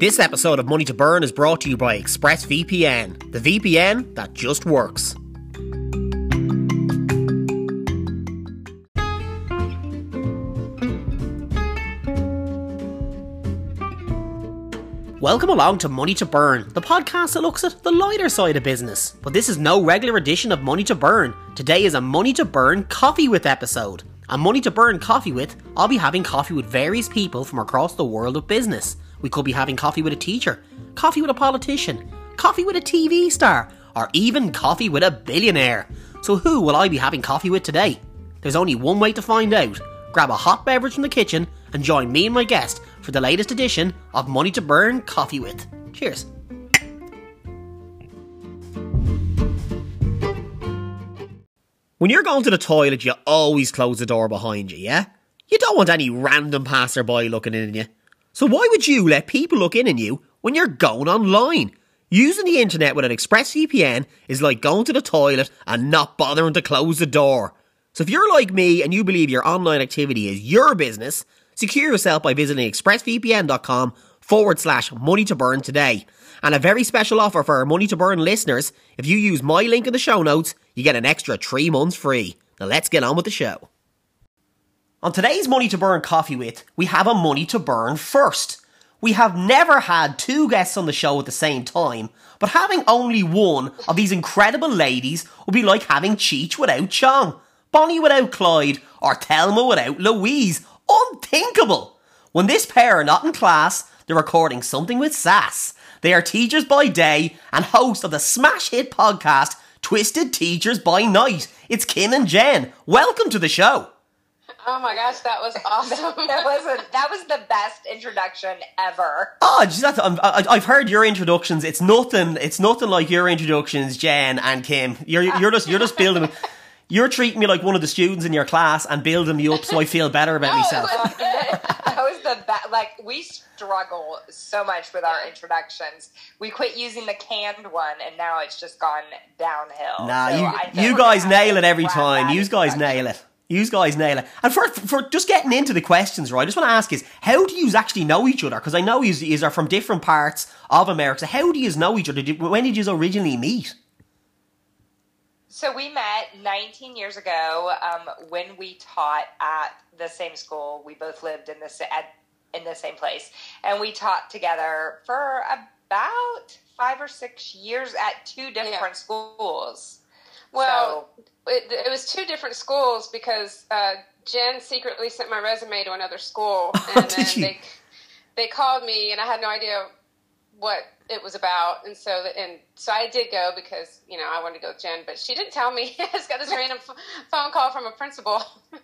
This episode of Money to Burn is brought to you by ExpressVPN, the VPN that just works. Welcome along to Money to Burn, the podcast that looks at the lighter side of business. But this is no regular edition of Money to Burn. Today is a Money to Burn Coffee With episode. A Money to Burn Coffee With, I'll be having coffee with various people from across the world of business. We could be having coffee with a teacher, coffee with a politician, coffee with a TV star, or even coffee with a billionaire. So who will I be having coffee with today? There's only one way to find out. Grab a hot beverage from the kitchen and join me and my guest for the latest edition of Money to Burn Coffee With. Cheers. When you're going to the toilet, you always close the door behind you, yeah? You don't want any random passerby looking in you. So why would you let people look in on you when you're going online? Using the internet with an ExpressVPN is like going to the toilet and not bothering to close the door. So if you're like me and you believe your online activity is your business, secure yourself by visiting expressvpn.com forward slash money to burn today. And a very special offer for our Money to Burn listeners if you use my link in the show notes, you get an extra three months free. Now let's get on with the show. On today's Money to Burn Coffee With, we have a Money to Burn first. We have never had two guests on the show at the same time, but having only one of these incredible ladies would be like having Cheech without Chong, Bonnie without Clyde, or Thelma without Louise. Unthinkable! When this pair are not in class, they're recording something with sass. They are teachers by day and hosts of the smash hit podcast Twisted Teachers by Night. It's Kim and Jen. Welcome to the show. Oh my gosh, that was awesome. that was a, that was the best introduction ever. Oh, geez, that's, I'm, I, I've heard your introductions. It's nothing. It's nothing like your introductions, Jen and Kim. You're you're just you're just building. You're treating me like one of the students in your class and building me up so I feel better about No, myself. was- that was the best. Like we struggle so much with our introductions. We quit using the canned one, and now it's just gone downhill. Nah, So you, you guys nail it every time. You guys nail it. You guys nail it. And for for just getting into the questions, right? I just want to ask is how do you actually know each other? Because I know you are from different parts of America. So how do you know each other? Did when did you originally meet? So we met 19 years ago um, when we taught at the same school. We both lived in the at, in the same place, and we taught together for about five or six years at two different Yeah. schools. well, it, it was two different schools because uh, Jen secretly sent my resume to another school, and Did then she? they they called me, and I had no idea what it was about, and so and so I did go because you know I wanted to go with Jen, but she didn't tell me. I just got this random phone call from a principal.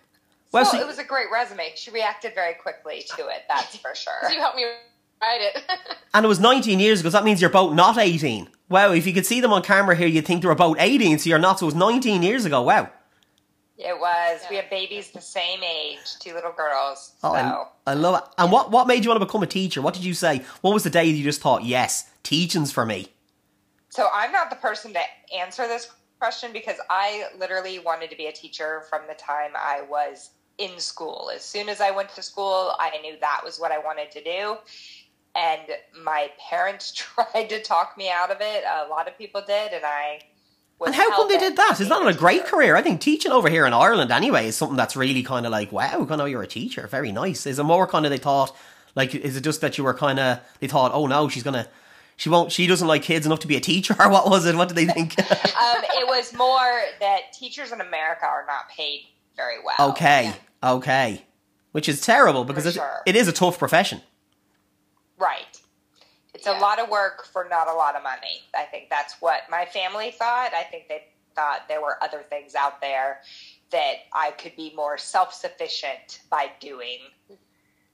Well, Well, see- it was a great resume. She reacted very quickly to it. That's for sure. you helped me write it. And it was 19 years ago, so that means you're both not 18. Wow, if you could see them on camera here, you'd think they're about 18, so you're not. So it was 19 years ago. Wow. It was. We have babies the same age, two little girls. Oh, so. I, I love it. And what, what made you want to become a teacher? What did you say? What was the day you just thought, yes, teaching's for me? So I'm not the person to answer this question because I literally wanted to be a teacher from the time I was in school. As soon as I went to school, I knew that was what I wanted to do. And my parents tried to talk me out of it. A lot of people did, and I was. And how come they did that? Is that? on It's being not a great career. I think teaching over here in Ireland, anyway, is something that's really kind of like, wow, kind of you're a teacher. Very nice. Is it more kind of they thought, like, is it just that you were kind of, they thought, oh no, she's going to, she won't, she doesn't like kids enough to be a teacher, or what was it? What did they think? Um, it was more that teachers in America are not paid very well. okay, okay. Which is terrible because it, sure. it is a tough profession. Right. It's Yeah. a lot of work for not a lot of money. I think that's what my family thought. I think they thought there were other things out there that I could be more self sufficient by doing.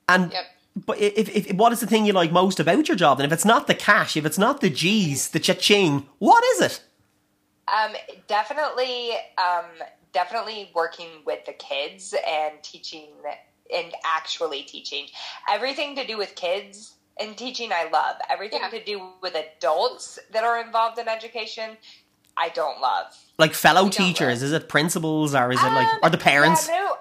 And Yep. but if, if, if what is the thing you like most about your job? And if it's not the cash, if it's not the G's, the cha-ching, what is it? Um, definitely, um, definitely working with the kids and teaching and actually teaching everything to do with kids and teaching. I love everything Yeah. to do with adults that are involved in education. I don't love. Like fellow You don't teachers? Is it principals or is it like Um, or the parents? Yeah, no,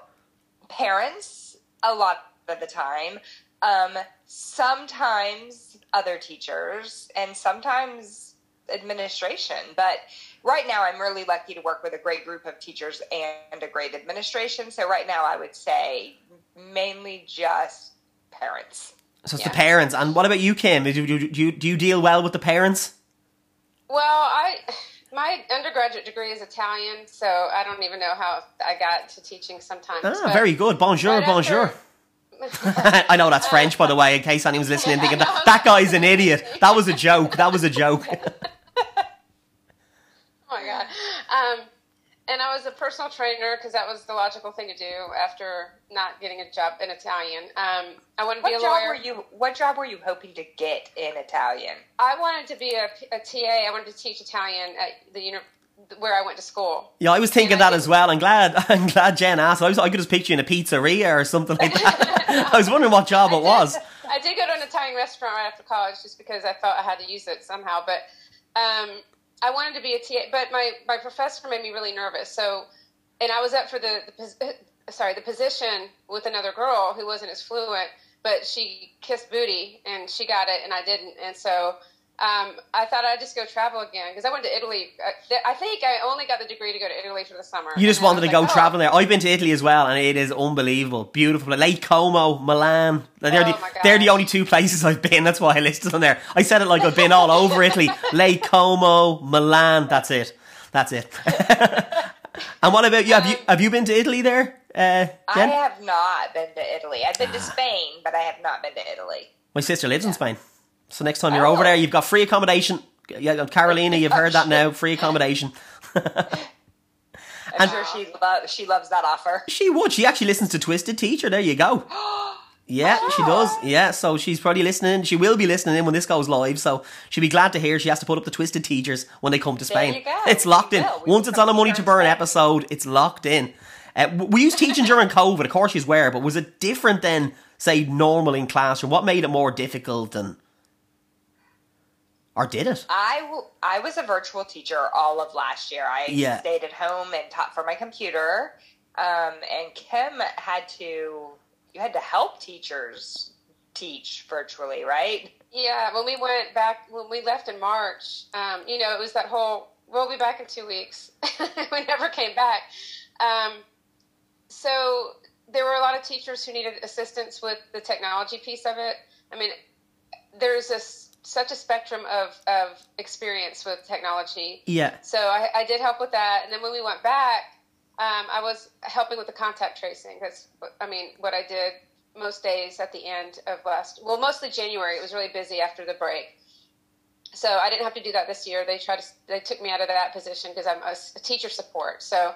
parents a lot of the time. Um, sometimes other teachers, and sometimes administration. But right now, I'm really lucky to work with a great group of teachers and a great administration. So right now, I would say mainly just parents. So it's Yeah. the parents. And what about you, Kim? Do, do, do, you, do you deal well with the parents? Well, I my undergraduate degree is Italian, so I don't even know how I got to teaching sometimes. Ah, but very good. Bonjour, bonjour. I know that's French, by the way, in case anyone's listening thinking that, that guy's an idiot. That was a joke. That was a joke. Oh my god. Um, and I was a personal trainer because that was the logical thing to do after not getting a job in Italian. Um, I wanted to be What a job lawyer. were you? What job were you hoping to get in Italian? I wanted to be a, a TA. I wanted to teach Italian at the uni- where I went to school. Yeah, I was thinking And that as well. I'm glad. I'm glad Jen asked. I, was, I could just picture you in a pizzeria or something like that. I was wondering what job it was. I did go to an Italian restaurant right after college just because I felt I had to use it somehow. But um, I wanted to be a TA, but my, my professor made me really nervous. So, and I was up for the, the uh, sorry the position with another girl who wasn't as fluent, but she kissed booty and she got it and I didn't. And so um, I thought I'd just go travel again because I went to Italy. I, I think I only got the degree to go to Italy for the summer. You just wanted to was go like, oh. traveling there. I've been to Italy as well, and it is unbelievable, beautiful. Lake Como, Milan. They're, Oh the, they're the only two places I've been. That's why I listed them there. I said it like I've been all over Italy. Lake Como, Milan. That's it. That's it. and what about you? Have you have you been to Italy there, uh, I have not been to Italy. I've Ah. been to Spain, but I have not been to Italy. My sister lives in Spain, so next time you're Oh. over there, you've got free accommodation. Yeah, Carolina, you've heard that now. Free accommodation. I'm sure she lo- she loves that offer. She would. She actually listens to Twisted Teacher. There you go. Yeah, she does. Yeah, so she's probably listening. She will be listening in when this goes live. So she'll be glad to hear she has to put up the Twisted Teachers when they come to Spain. you go. It's locked in. You go. We Once it's on a Money to Burn Spain. episode, it's locked in. Uh, we used teaching during COVID. Of course, she's were, but was it different than say normal in classroom? What made it more difficult than, or did it? I, w- I was a virtual teacher all of last year. I Yeah. stayed at home and taught from my computer. Um, and Kim had to you had to help teachers teach virtually, right? Yeah, when we went back, when we left in March, um, you know, it was that whole, we'll be back in two weeks. we never came back. Um, so there were a lot of teachers who needed assistance with the technology piece of it. I mean, there's a, s- such a spectrum of, of experience with technology. Yeah. So I, I did help with that. And then when we went back, um, I was helping with the contact tracing. That's, I mean, what I did most days at the end of last, well, mostly January. It was really busy after the break. So I didn't have to do that this year. They tried to, they took me out of that position because I'm a teacher support. So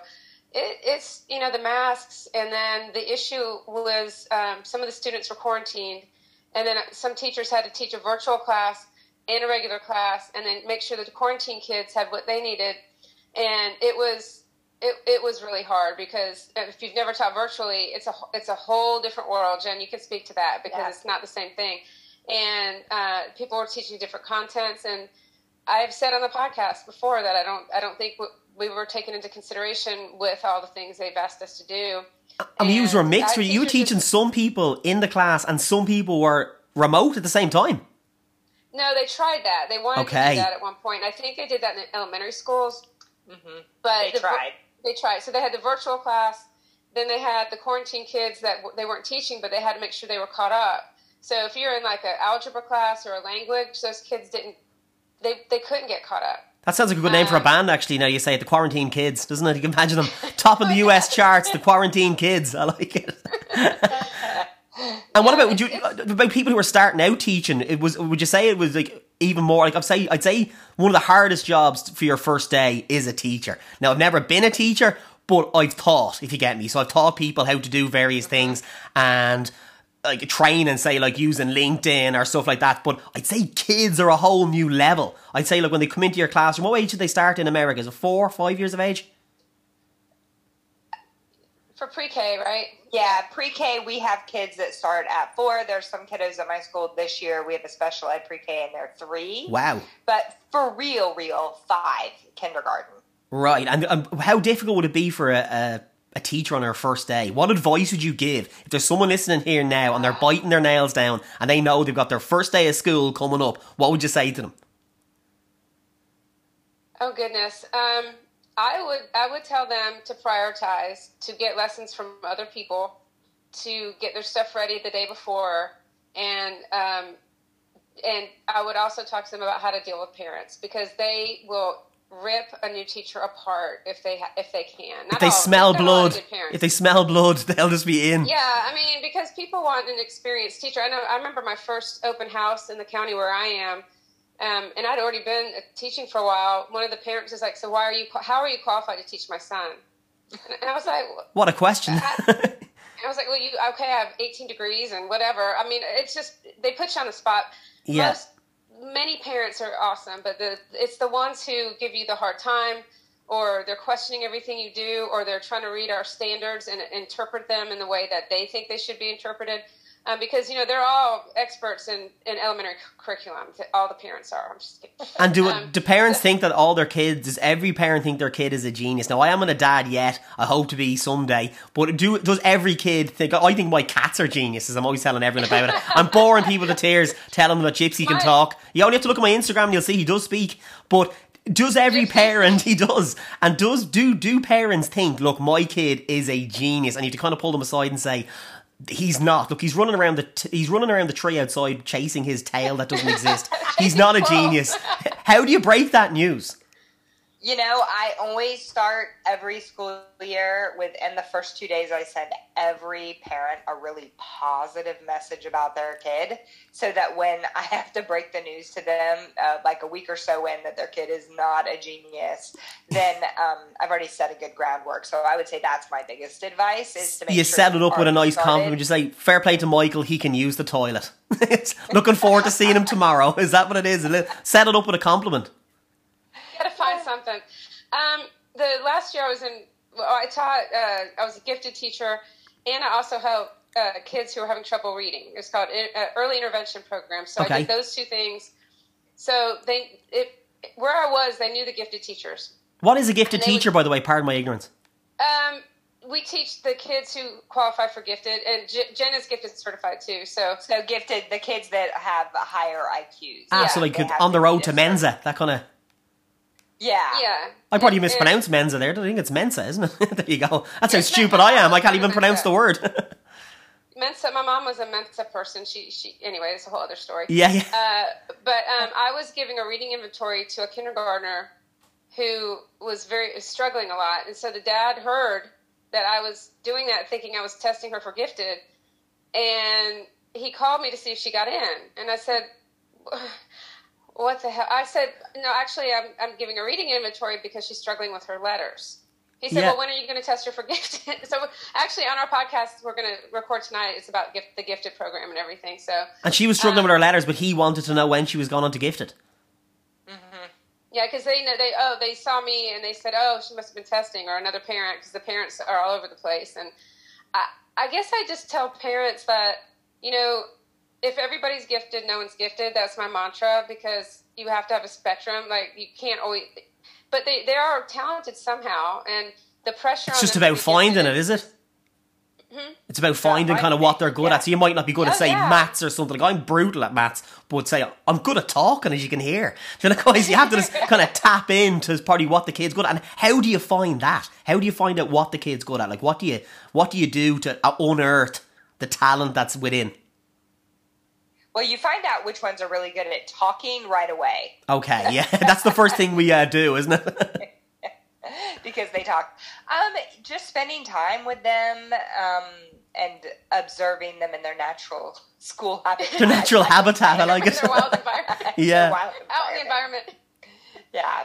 it, it's, you know, the masks. And then the issue was um, some of the students were quarantined. And then some teachers had to teach a virtual class and a regular class and then make sure that the quarantine kids had what they needed. And it was, it, it was really hard because if you've never taught virtually, it's a it's a whole different world. Jen, you can speak to that because Yeah. it's not the same thing. And uh, people were teaching different contents, and I've said on the podcast before that I don't I don't think we were taken into consideration with all the things they've asked us to do. I mean, you were And mixed. our You were teaching just- some people in the class, and some people were remote at the same time. No, they tried that. They wanted to Okay. do that at one point. I think they did that in the elementary schools, Mm-hmm. but They the- tried. They tried. So they had the virtual class. Then they had the quarantine kids that w- they weren't teaching, but they had to make sure they were caught up. So if you're in like an algebra class or a language, those kids didn't. They they couldn't get caught up. That sounds like a good name for a Um, band, actually. Now you say it, the Quarantine Kids, doesn't it? You can imagine them top of the US charts, the Quarantine Kids. I like it. and what about would you about people who are starting out teaching? It was would you say it was like even more like I'd say I'd say one of the hardest jobs for your first day is a teacher. Now I've never been a teacher, but I've taught, if you get me. So I've taught people how to do various things and like train and say like using LinkedIn or stuff like that. But I'd say kids are a whole new level. I'd say like when they come into your classroom, what age did they start in America? Is it four, five years of age? For pre-K, right? Yeah, pre-K we have kids that start at four. There's some kiddos at my school this year. We have a special ed pre-K and they're three. Wow. But for real, real five kindergarten. Right. And um, how difficult would it be for a, a, a teacher on her first day, what advice would you give if there's someone listening here now and they're biting their nails down and they know they've got their first day of school coming up? What would you say to them? Oh goodness. Um, I would I would tell them to prioritize to get lessons from other people, to get their stuff ready the day before, and um, and I would also talk to them about how to deal with parents because they will rip a new teacher apart if they ha- if they can. Not If they all, smell there's not a lot of blood, if they smell blood, they'll just be in. Yeah, I mean, because people want an experienced teacher. I know. I remember my first open house in the county where I am, um, and I'd already been uh, teaching for a while. One of the parents was like, "So why are you? How are you qualified to teach my son?" And I was like, What a question. I was like, "Well, you okay? I have 18 degrees and whatever." I mean, it's just they put you on the spot. Yeah. Most, many parents are awesome, but the it's the ones who give you the hard time, or they're questioning everything you do, or they're trying to read our standards and interpret them in the way that they think they should be interpreted. Um, because you know they're all experts in, in elementary curriculum. All the parents are. I'm just kidding. And do Um, do parents think that all their kids? Does every parent think their kid is a genius? Now, I am not a dad yet. I hope to be someday. But do does every kid think? I think my cats are geniuses. I'm always telling everyone about it. I'm boring people to tears, telling them that Gypsy can My- talk. You only have to look at my Instagram, and you'll see he does speak. But does every parent he does and does do do parents think look my kid is a genius and you have to kind of pull them aside and say he's not. Look he's running around the t- he's running around the tree outside chasing his tail that doesn't exist. He's not a genius. How do you break that news? You know, I always start every school year with, in the first two days, I send every parent a really positive message about their kid so that when I have to break the news to them, uh, like a week or so in, that their kid is not a genius, then um, I've already set a good groundwork. So I would say that's my biggest advice is to make you sure set it up with a nice started. compliment you say fair play to michael he can use the toilet it's looking forward to seeing him tomorrow is that what it is set it up with a compliment got to find something. Um, the last year I was in, well, I taught. Uh, I was a gifted teacher, and I also helped uh, kids who were having trouble reading. It's called uh, early intervention program. So Okay. I did those two things. So they, it, where I was, they knew the gifted teachers. what is a gifted And they would- teacher by the way pardon my ignorance Um, we teach the kids who qualify for gifted, and J- Jen is gifted certified too. So So gifted the kids that have higher IQs. ah Yeah, so like on the road to different. mensa that kind of Yeah. yeah, I probably And- mispronounced Mensa there. I think it's Mensa, isn't it? there you go. That's how stupid I am. I can't even pronounce the word. Mensa. My mom was a Mensa person. She, she. Anyway, it's a whole other story. yeah, yeah. Uh, but um, I was giving a reading inventory to a kindergartner who was very struggling a lot, and so the dad heard that I was doing that, thinking I was testing her for gifted, and he called me to see if she got in, and I said. What the hell? I said, no, actually, I'm, I'm giving a reading inventory because she's struggling with her letters. He said, Yeah. well, when are you going to test her for gifted? so actually, on our podcast, we're going to record tonight. It's about gift, the gifted program and everything. So And she was struggling um, with her letters, but he wanted to know when she was gone on to gifted. Yeah, because they know they oh they saw me and they said oh she must have been testing or another parent because the parents are all over the place and I I guess I just tell parents that you know if everybody's gifted no one's gifted that's my mantra because you have to have a spectrum like you can't always but they they are talented somehow and the pressure It's just about finding it, is it? It's about finding kind of what they're good yeah. at. So you might not be good at, Oh, say, yeah. maths or something. Like, I'm brutal at maths, but say, I'm good at talking, as you can hear. Know, guys, you have to just kind of tap into probably what the kid's good at. And how do you find that? How do you find out what the kid's good at? Like, what do you, what do you do to uh, unearth the talent that's within? Well, you find out which ones are really good at talking right away. Okay, yeah, that's the first thing we uh, do, isn't it? because they talk. Um, just spending time with them um, and observing them in their natural school habitat. Their natural habitat, I like it. Their wild environment. Yeah. Their wild out in the environment Yeah.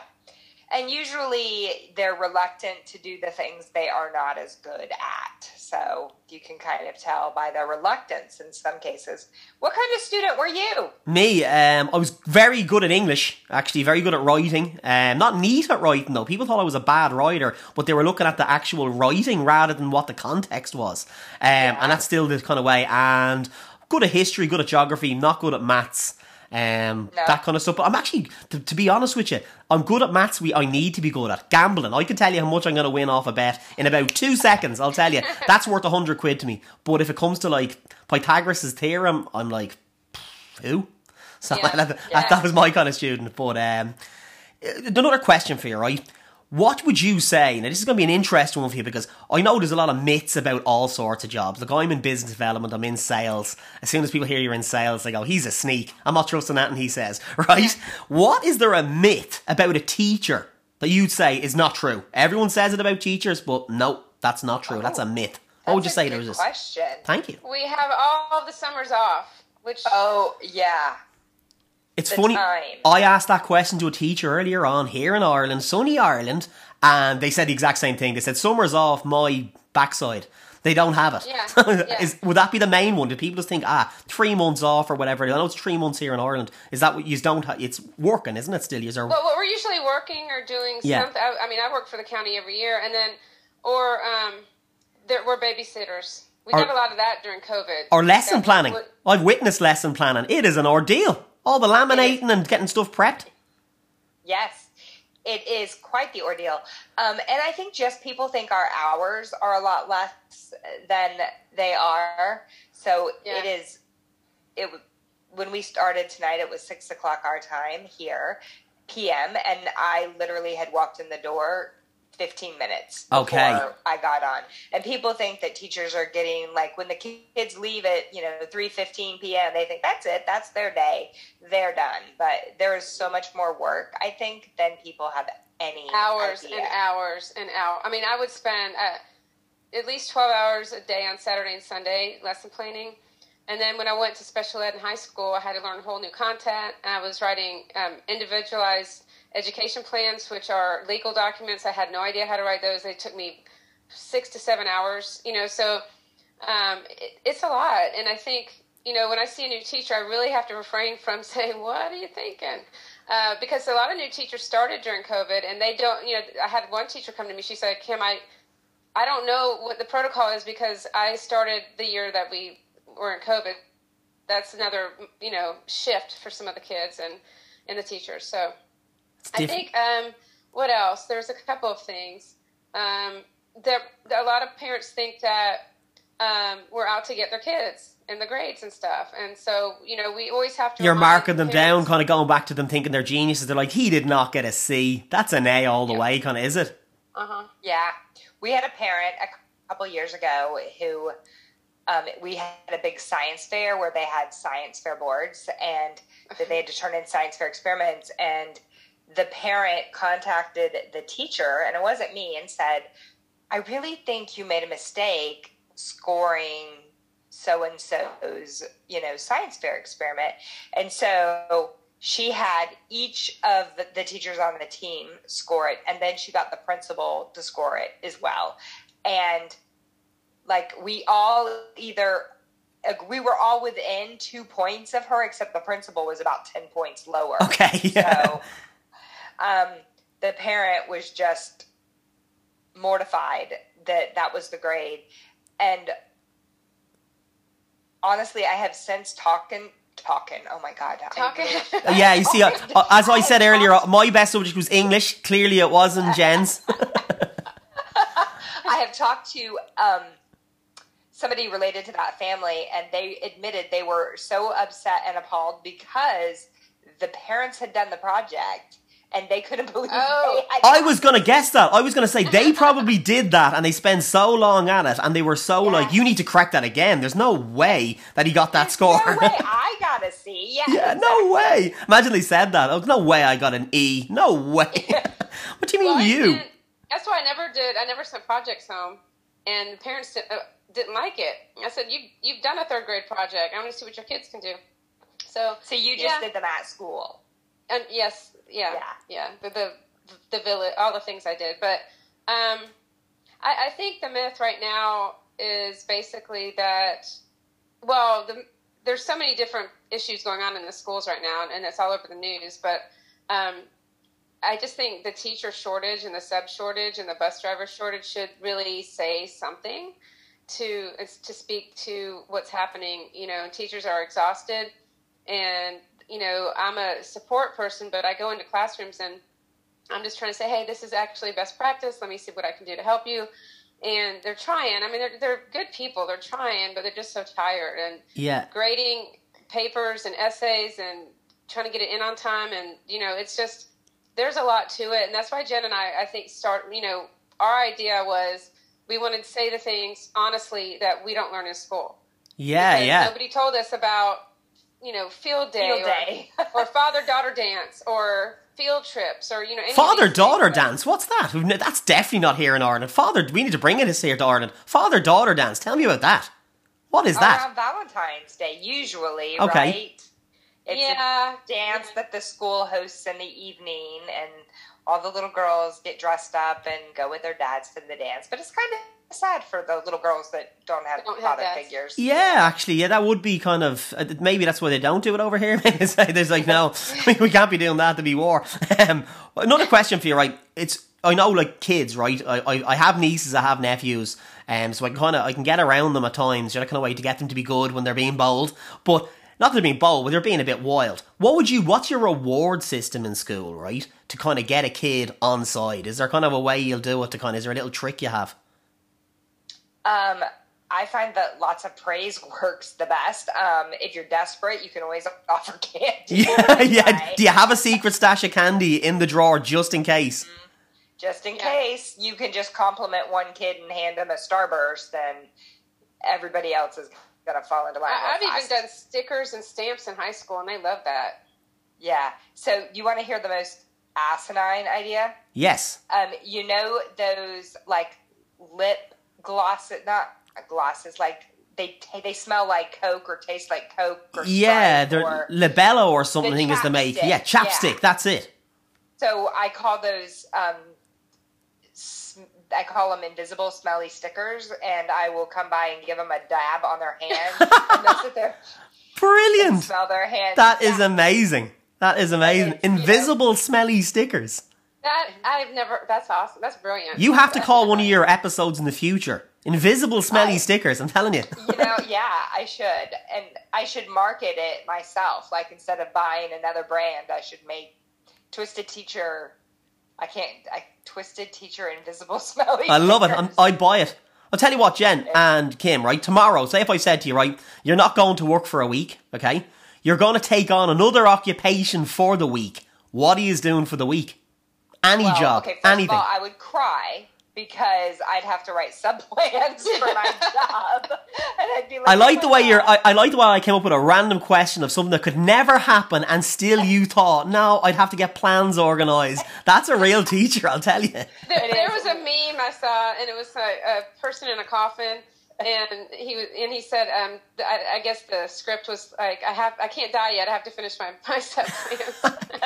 And usually they're reluctant to do the things they are not as good at. So you can kind of tell by their reluctance in some cases. What kind of student were you? Me, um, I was very good at English, actually, very good at writing. Um, not neat at writing, though. People thought I was a bad writer, but they were looking at the actual writing rather than what the context was. Um, And that's still the kind of way. And good at history, good at geography, not good at maths. Um, No. that kind of stuff. But I'm actually, to, to be honest with you, I'm good at maths. We I need to be good at gambling. I can tell you how much I'm going to win off a bet in about two seconds. I'll tell you that's worth a hundred quid to me. But if it comes to like Pythagoras' theorem, I'm like, who? So Yeah. that, that, Yeah. that was my kind of student. But um, another question for you, right? What would you say? Now, this is going to be an interesting one for you because I know there's a lot of myths about all sorts of jobs. Like, I'm in business development, I'm in sales. As soon as people hear you're in sales, they go, he's a sneak. I'm not trusting that, and he says, right? What is there a myth about a teacher that you'd say is not true? Everyone says it about teachers, but no, that's not true. That's a oh, myth. What would you a say good there was this? question? Thank you. We have all the summers off, which Oh yeah, It's funny. time. I asked that question to a teacher earlier on here in Ireland, sunny Ireland, and they said the exact same thing. They said summer's off my backside. They don't have it. Yeah, yeah. Is, would that be the main one? Do people just think ah three months off or whatever? I know it's three months here in Ireland. Is that what you don't? have? It's working, isn't it? Still, you are. Well, well, we're usually working or doing Yeah. something. I, I mean, I work for the county every year, and then, or um, there, we're babysitters. We Or- did a lot of that during COVID. or lesson planning. what- I've witnessed lesson planning. It is an ordeal. All the laminating and getting stuff prepped. yes, it is quite the ordeal. Um, and I think just people think our hours are a lot less than they are. So Yeah. it is. It when we started tonight, it was six o'clock our time here, p.m. And I literally had walked in the door. 15 minutes Okay. before I got on. And people think that teachers are getting like when the kids leave at, you know, 3:15 p.m., they think that's it, that's their day. They're done. But there is so much more work, I think, than people have any hours idea. and hours and hours. I mean, I would spend uh, at least 12 hours a day on Saturday and Sunday lesson planning. And then when I went to special ed in high school, I had to learn whole new content. And I was writing um, individualized education plans, which are legal documents. I had no idea how to write those. They took me six to seven hours, you know, so um, it, it's a lot. And I think, you know, when I see a new teacher, I really have to refrain from saying, what are you thinking? Uh, because a lot of new teachers started during COVID and they don't, you know, I had one teacher come to me, she said, Kim, I, I don't know what the protocol is because I started the year that we were in COVID. That's another, you know, shift for some of the kids and, and the teachers. So I think, um, what else? There's a couple of things. Um, there, a lot of parents think that um, we're out to get their kids and the grades and stuff. And so, you know, we always have to. You're marking them down, kind of going back to them thinking they're geniuses. They're like, he did not get a C. That's an A all the Yeah. way, kind of, is it? Uh-huh. Yeah, we had a parent a couple years ago who um, we had a big science fair where they had science fair boards and that they had to turn in science fair experiments. And the parent contacted the teacher, and it wasn't me, and said, "I really think you made a mistake scoring." So and so's, you know, science fair experiment, and so she had each of the teachers on the team score it and then she got the principal to score it as well. And like we all either we were all within two points of her except the principal was about 10 points lower. Okay, so um, the parent was just mortified that that was the grade and honestly i have since talking talking oh my god Talking. Uh, yeah, you see, uh, uh, as I said earlier, uh, my best subject was English. Clearly, it wasn't Jen's. I have talked to um, somebody related to that family, and they admitted they were so upset and appalled because the parents had done the project and they couldn't believe Oh. they had I was going to guess that. I was going to say they probably did that and they spent so long at it and they were so Yeah. like, you need to crack that again. There's no way that he got that There's score. No way I got a C. Yeah, yeah, no way. Imagine they said that. Oh, no way I got an E. No way. what do you mean Well, you? that's why I never did. I never sent projects home, and the parents did, uh, didn't like it. I said, you've, you've done a third grade project. I want to see what your kids can do." So, So you just Yeah. did them at school. And yes, yeah, Yeah. yeah, the the the village, all the things I did, but um, I, I think the myth right now is basically that, well, the, there's so many different issues going on in the schools right now, and it's all over the news, but. Um, I just think the teacher shortage and the sub shortage and the bus driver shortage should really say something to to speak to what's happening. You know, teachers are exhausted, and you know, I'm a support person, but I go into classrooms and I'm just trying to say, hey, this is actually best practice. Let me see what I can do to help you. And they're trying. I mean, they're, they're good people. They're trying, but they're just so tired. And Yeah. grading papers and essays and trying to get it in on time. And, you know, it's just, there's a lot to it. And that's why Jen and I, I think, start, you know, our idea was we wanted to say the things honestly that we don't learn in school. Yeah, Because yeah. Nobody told us about, you know, field day, Field or, day. or father daughter dance or field trips or you know father daughter dance. What's that? That's definitely not here in Ireland. Father, we need to bring it here to Ireland. Father daughter dance. Tell me about that. What is that? Around Valentine's Day, usually, Okay. right? It's Yeah. a dance that the school hosts in the evening, and all the little girls get dressed up and go with their dads to the dance. But it's kind of sad for the little girls that don't have Don't father dads. figures. Yeah, actually, yeah, that would be kind of uh, maybe that's why they don't do it over here. It's like, there's like no, we can't be doing that to be war. Um, another question for you, right? It's I know like kids, right? I I, I have nieces, I have nephews, um, so I kind of I can get around them at times. You're know, kind of way to get them to be good when they're being bold, but. Not that they're being bold, but they're being a bit wild. What would you? What's your reward system in school, right? To kind of get a kid on side. Is there kind of a way you'll do it? To kind of is there a little trick you have? Um, I find that lots of praise works the best. Um, if you're desperate, you can always offer candy. Yeah, yeah. Do you have a secret stash of candy in the drawer just in case? Just in Yeah. case you can just compliment one kid and hand them a starburst, then everybody else is gonna fall into line. I, I've even done stickers and stamps in high school, and they love that. Yeah. So you want to hear the most asinine idea? Yes. Um, you know those like lip glosses, not glosses, like they ta they smell like Coke or taste like Coke or Yeah, they're or, Labello or something The is the make. Yeah, chapstick. yeah. That's it. So I call those um, I call them invisible smelly stickers, and I will come by and give them a dab on their hand, and they'll sit there and Brilliant. smell their hands. That is amazing. That is amazing. It's, you know- Invisible smelly stickers. That I've never. That's awesome. That's brilliant. You have to call one of your episodes in the future. Invisible smelly I- stickers. I'm telling you. you know, yeah, I should, and I should market it myself. Like instead of buying another brand, I should make Twisted Teacher. I can't. I Twisted Teacher Invisible Smelly. I love it. I'm. I'd buy it. I'll tell you what, Jen and Kim, right? Tomorrow, say if I said to you, right, you're not going to work for a week, okay? You're going to take on another occupation for the week. What are you doing for the week? Any Well, job, Okay, first anything. of all, I would cry because I'd have to write sub plans for my job, and I'd be like, I like "Oh the my way you're. I, I like the way I came up with a random question of something that could never happen, and still you thought, no, I'd have to get plans organised. That's a real teacher, I'll tell you. There, It was a meme I saw, and it was a, a person in a coffin, and he and he said, um, I, I guess the script was like, I have, I can't die yet. I have to finish my my sub plans.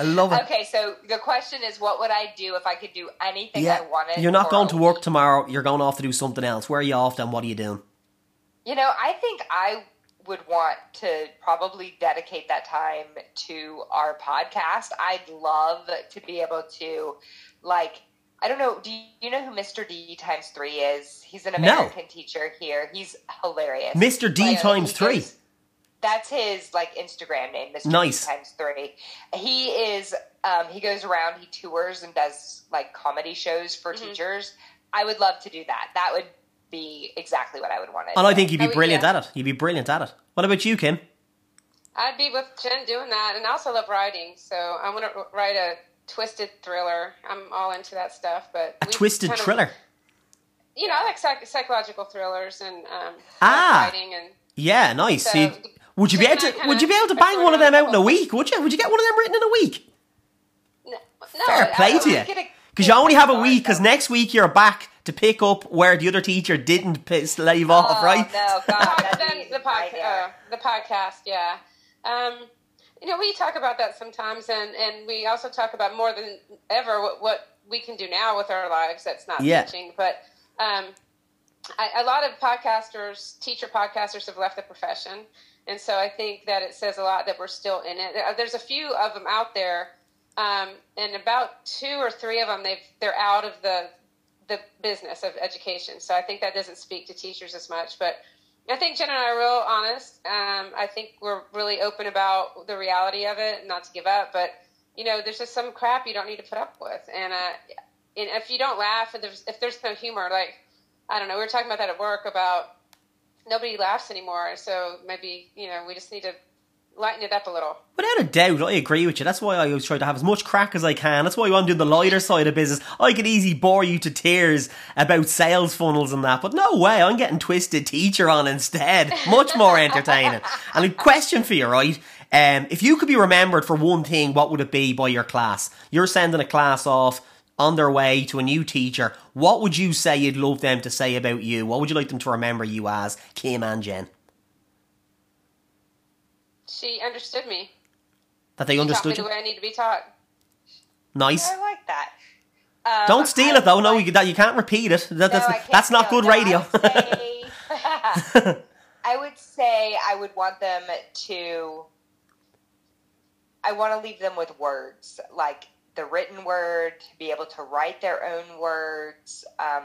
I love it. Okay, so the question is, what would I do if I could do anything I wanted? you're not going to work tomorrow. You're going off to do something else. Where are you off? Then what are you doing? You know, I think I would want to probably dedicate that time to our podcast. I'd love to be able to, like, I don't know. Do you, know who Mr. D times three is? He's an No. American teacher here. He's hilarious. Mr. D Like, times three. goes- that's his like Instagram name, Mr. Nice. Times three. He is. Um, he goes around. He tours and does like comedy shows for Mhm. teachers. I would love to do that. That would be exactly what I would want to. And I think you'd be brilliant yeah. at it. You'd be brilliant at it. What about you, Kim? I'd be with Jen doing that, and I also love writing. So I want to write a twisted thriller. I'm all into that stuff, but A twisted kind of- thriller. you know, I like psych- psychological thrillers and um, Ah. writing and Yeah, nice. So, So you- would you be able to? Would you be able to bang one of them out in a week? Would you? Would you get one of them written in a week? no, no, Fair play to you. I get a- Because you only have a week. Because next week you're back to pick up where the other teacher didn't piss, leave off, Oh, right? No, God, then the my pod, uh, the podcast, yeah. Um, you know, we talk about that sometimes, and and we also talk about more than ever what, what we can do now with our lives. That's not Yeah. teaching, but um, I, a lot of podcasters, teacher podcasters, have left the profession, and so I think that it says a lot that we're still in it. There's a few of them out there, um, and about two or three of them they've they're out of the the business of education. So I think that doesn't speak to teachers as much, but I think Jen and I are real honest. Um, I think we're really open about the reality of it, not to give up. But you know, there's just some crap you don't need to put up with, and, uh, and if you don't laugh, and there's, if there's no humor, like I don't know, we were talking about that at work about nobody laughs anymore. So maybe you know we just need to lighten it up a little. Without a doubt, I agree with you. That's why I always try to have as much crack as I can. That's why I want to do the lighter side of business. I could easily bore you to tears about sales funnels and that, but no way. I'm getting twisted teacher on instead. Much more entertaining. and a question for you, right? Um, if you could be remembered for one thing, what would it be by your class? You're sending a class off on their way to a new teacher. What would you say you'd love them to say about you? What would you like them to remember you as, Kim and Jen? She understood me. That they She understood taught me you? the way I need to be taught. Nice. I like that. Um, Don't steal I it though. No, you, that, you can't repeat it. That, No, that's can't that's not steal good. No, radio. I would, say, I would say I would want them to. I want to leave them with words, like the written word, to be able to write their own words, um,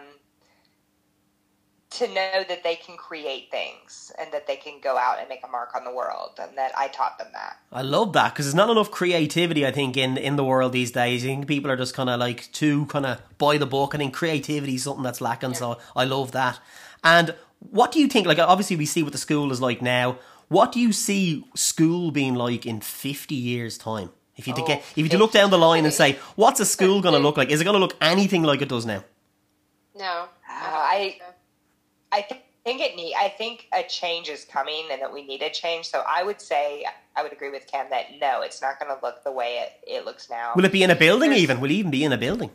to know that they can create things and that they can go out and make a mark on the world, and that I taught them that. I love that because there's not enough creativity. I think in in the world these days, I think people are just kind of like too kind of by the book. I think creativity is something that's lacking. So I love that. And what do you think? Like obviously we see what the school is like now. What do you see school being like in 50 years' time? If you to Oh, get if you to look down the line and say, what's a school going to look like? Is it going to look anything like it does now? No, Uh, I- think. I th- think it need. I think a change is coming, and that we need a change. So I would say I would agree with Ken that no, it's not going to look the way it, it looks now. Will it be in a building There's- even? Will it even be in a building?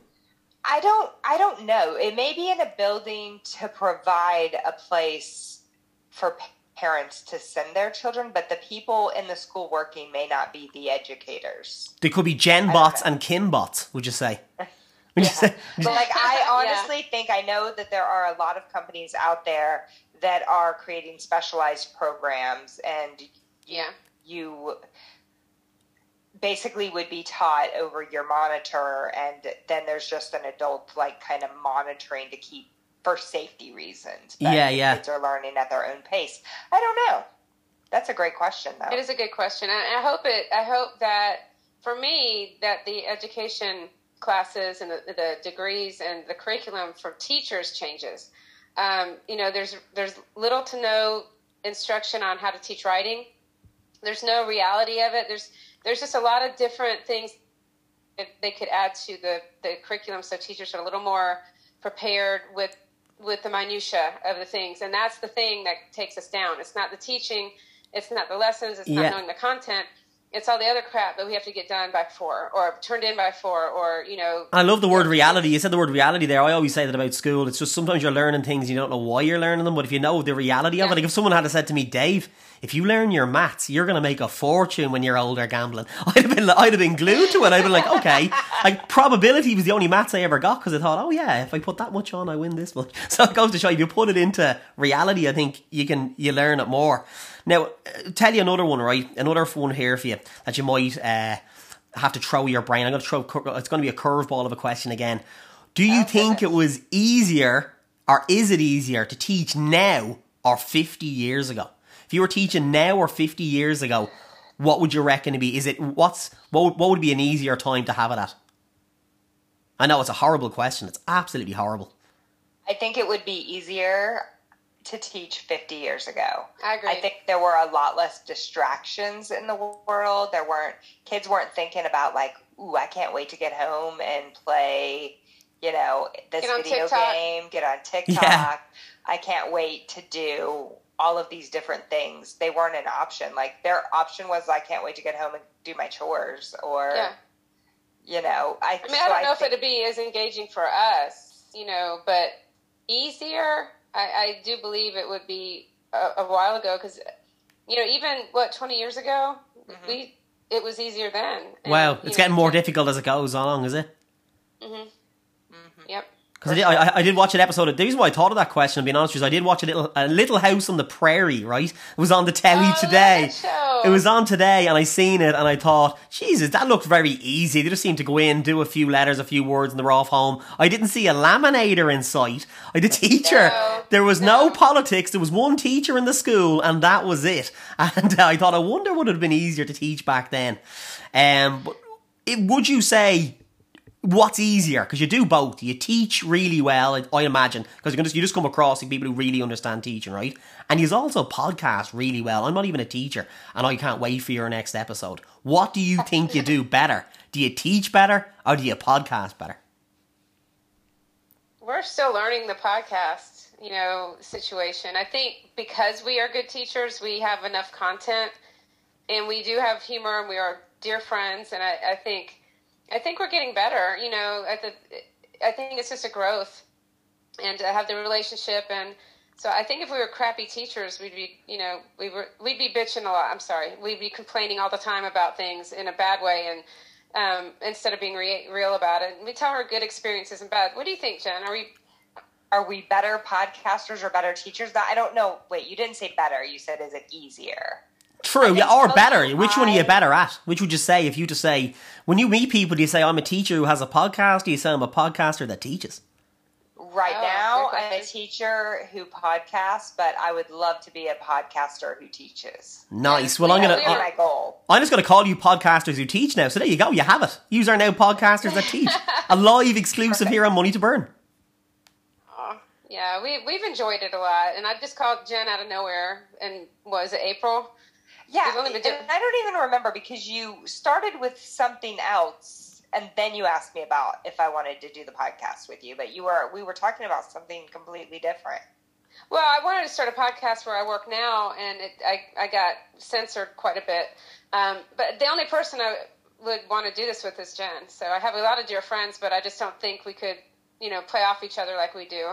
I don't. I don't know. It may be in a building to provide a place for pa- parents to send their children, but the people in the school working may not be the educators. They could be Jen bots and Kim bots, would you say? Would you say? But like, I Yeah. honestly think I know that there are a lot of companies out there that are creating specialized programs, and Yeah. you basically would be taught over your monitor and then there's just an adult like kind of monitoring to keep for safety reasons but Yeah, yeah. kids are learning at their own pace i don't know that's a great question though It is a good question. and I hope it. I hope that for me, that the education classes and the, the degrees and the curriculum for teachers changes. Um, you know, there's there's little to no instruction on how to teach writing. There's no reality of it. There's there's just a lot of different things that they could add to the, the curriculum so teachers are a little more prepared with with the minutia of the things and that's the thing that takes us down it's not the teaching it's not the lessons it's Yeah. not knowing the content it's all the other crap that we have to get done by four or turned in by four or you know I love the word reality. You said the word reality there. I always say that about school. It's just sometimes you're learning things you don't know why you're learning them, but if you know the reality of it, like if someone had said to me, Dave, if you learn your maths, you're going to make a fortune when you're older gambling. I'd have been, I'd have been glued to it. I'd been like, okay, like probability was the only maths I ever got because I thought, oh yeah, if I put that much on, I win this much. So it goes to show if you put it into reality, I think you can you learn it more. Now, uh, tell you another one, right? Another one here for you that you might uh, have to throw your brain. I'm going to throw. It's going to be a curveball of a question again. Do you think it was easier, or is it easier to teach now or 50 years ago? If you were teaching now or 50 years ago, what would you reckon to be? Is it what's what? would- What would be an easier time to have it at? I know it's a horrible question. It's absolutely horrible. i think it would be easier to teach 50 years ago I agree. I think there were a lot less distractions in the world. There weren't kids weren't thinking about like, ooh, I can't wait to get home and play, you know, this video TikTok. game, get on TikTok. Yeah. I can't wait to do all of these different things. They weren't an option. Like their option was I can't wait to get home and do my chores or yeah you know, I I mean, I don't know if it'd be as engaging for us, you know, but easier. I, I do believe it would be a, a while ago because, you know, even what twenty years ago, we it was easier then. And, Wow, you it's know, getting more difficult as it goes along, is it? Mm-hmm. Yep. Because I, did- I, I did watch an episode of. The reason why I thought of that question, being honest, is I did watch a little a Little House on the Prairie. Right, it was on the telly Oh, today. It was on today, and I seen it, and I thought, Jesus, that looked very easy. They just seemed to go in, do a few letters, a few words, and they're off home. I didn't see a laminator in sight. I did teacher. No, there was no. no. politics. There was one teacher in the school, and that was it. And I thought, I wonder what would it have been easier to teach back then. Um, but it, would you say what's easier? Because you do both. You teach really well I- imagine. Because you, you just come across like, people who really understand teaching right? And you also podcast really well. I'm not even a teacher and i can't wait for your next episode. What do you think you do better? Do you teach better or do you podcast better? We're still learning the podcast, you know, situation. I think because we are good teachers, we have enough content, and we do have humor, and we are dear friends. And I, I think, I think we're getting better. You know, at the, I think it's just a growth, and to have the relationship. And so I think if we were crappy teachers, we'd be, you know, we were, we'd be bitching a lot. I'm sorry, we'd be complaining all the time about things in a bad way, and um, instead of being re- real about it. We tell our good experiences and bad. What do you think, Jen? Are we Are we better podcasters or better teachers? I don't know. Wait, you didn't say better. You said is it easier? True, I yeah, or so. better. Which one are you better at? Which would you say if you to say when you meet people? Do you say I'm a teacher who has a podcast? Do you say I'm a podcaster that teaches? Right Oh, now, I'm a teacher who podcasts, but I would love to be a podcaster who teaches. Nice. Well, I'm gonna. we I- uh, my goal. I'm just going to call you podcasters who teach now. So there you go. You have it. Yous are now podcasters that teach. A live exclusive here on Money to Burn. Yeah, we we've enjoyed it a lot, and I just called Jen out of nowhere, and was it April? Yeah, We've only been and I don't even remember because you started with something else, and then you asked me about if I wanted to do the podcast with you. But you were we were talking about something completely different. Well, I wanted to start a podcast where I work now, and it, I I got censored quite a bit. Um, but the only person I would want to do this with is Jen. So I have a lot of dear friends, but I just don't think we could, you know, play off each other like we do,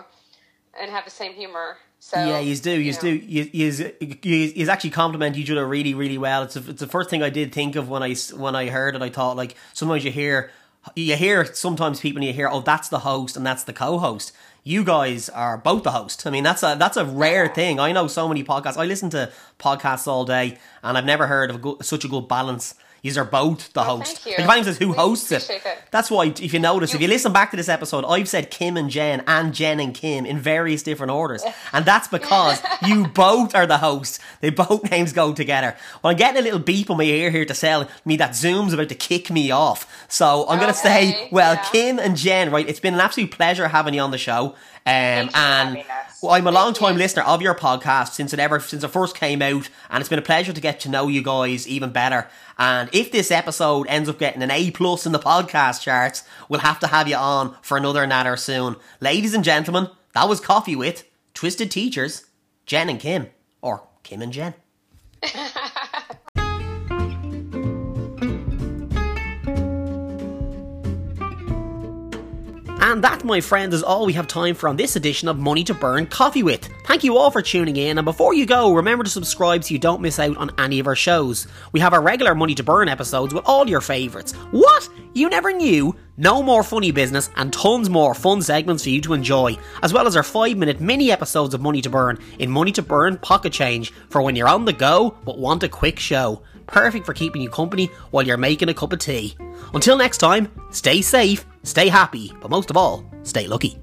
and have the same humor. So yeah, you do. You know. do. You you you actually compliment each other really, really well. It's a, it's the first thing I did think of when I when I heard it. I thought like sometimes you hear you hear sometimes people and you hear oh that's the host and that's the co-host. You guys are both the host. I mean that's a that's a rare thing. I know so many podcasts. I listen to podcasts all day and I've never heard of a good, such a good balance. These are both the Oh, host. you. Like if I says who hosts it, that. that's why, if you notice, if you listen back to this episode, I've said Kim and Jen and Jen and Kim in various different orders. And that's because you both are the hosts. They both names go together. Well, I'm getting a little beep on my ear here to tell me that Zoom's about to kick me off. So I'm going to say, well, yeah. Kim and Jen, right, it's been an absolute pleasure having you on the show. Um, and well, I'm a long time listener of your podcast since it ever since it first came out, and it's been a pleasure to get to know you guys even better. And if this episode ends up getting an A plus in the podcast charts, we'll have to have you on for another natter soon. Ladies and gentlemen, that was Coffee with Twisted Teachers, Jen and Kim, or Kim and Jen. And that, my friends, is all we have time for on this edition of Money to Burn Coffee With. Thank you all for tuning in, and before you go, remember to subscribe so you don't miss out on any of our shows. We have our regular Money to Burn episodes with all your favourites. What? You never knew? No more funny business and tons more fun segments for you to enjoy, as well as our 5 minute mini episodes of Money to Burn in Money to Burn Pocket Change for when you're on the go but want a quick show. Perfect for keeping you company while you're making a cup of tea. Until next time, stay safe, stay happy, but most of all, stay lucky.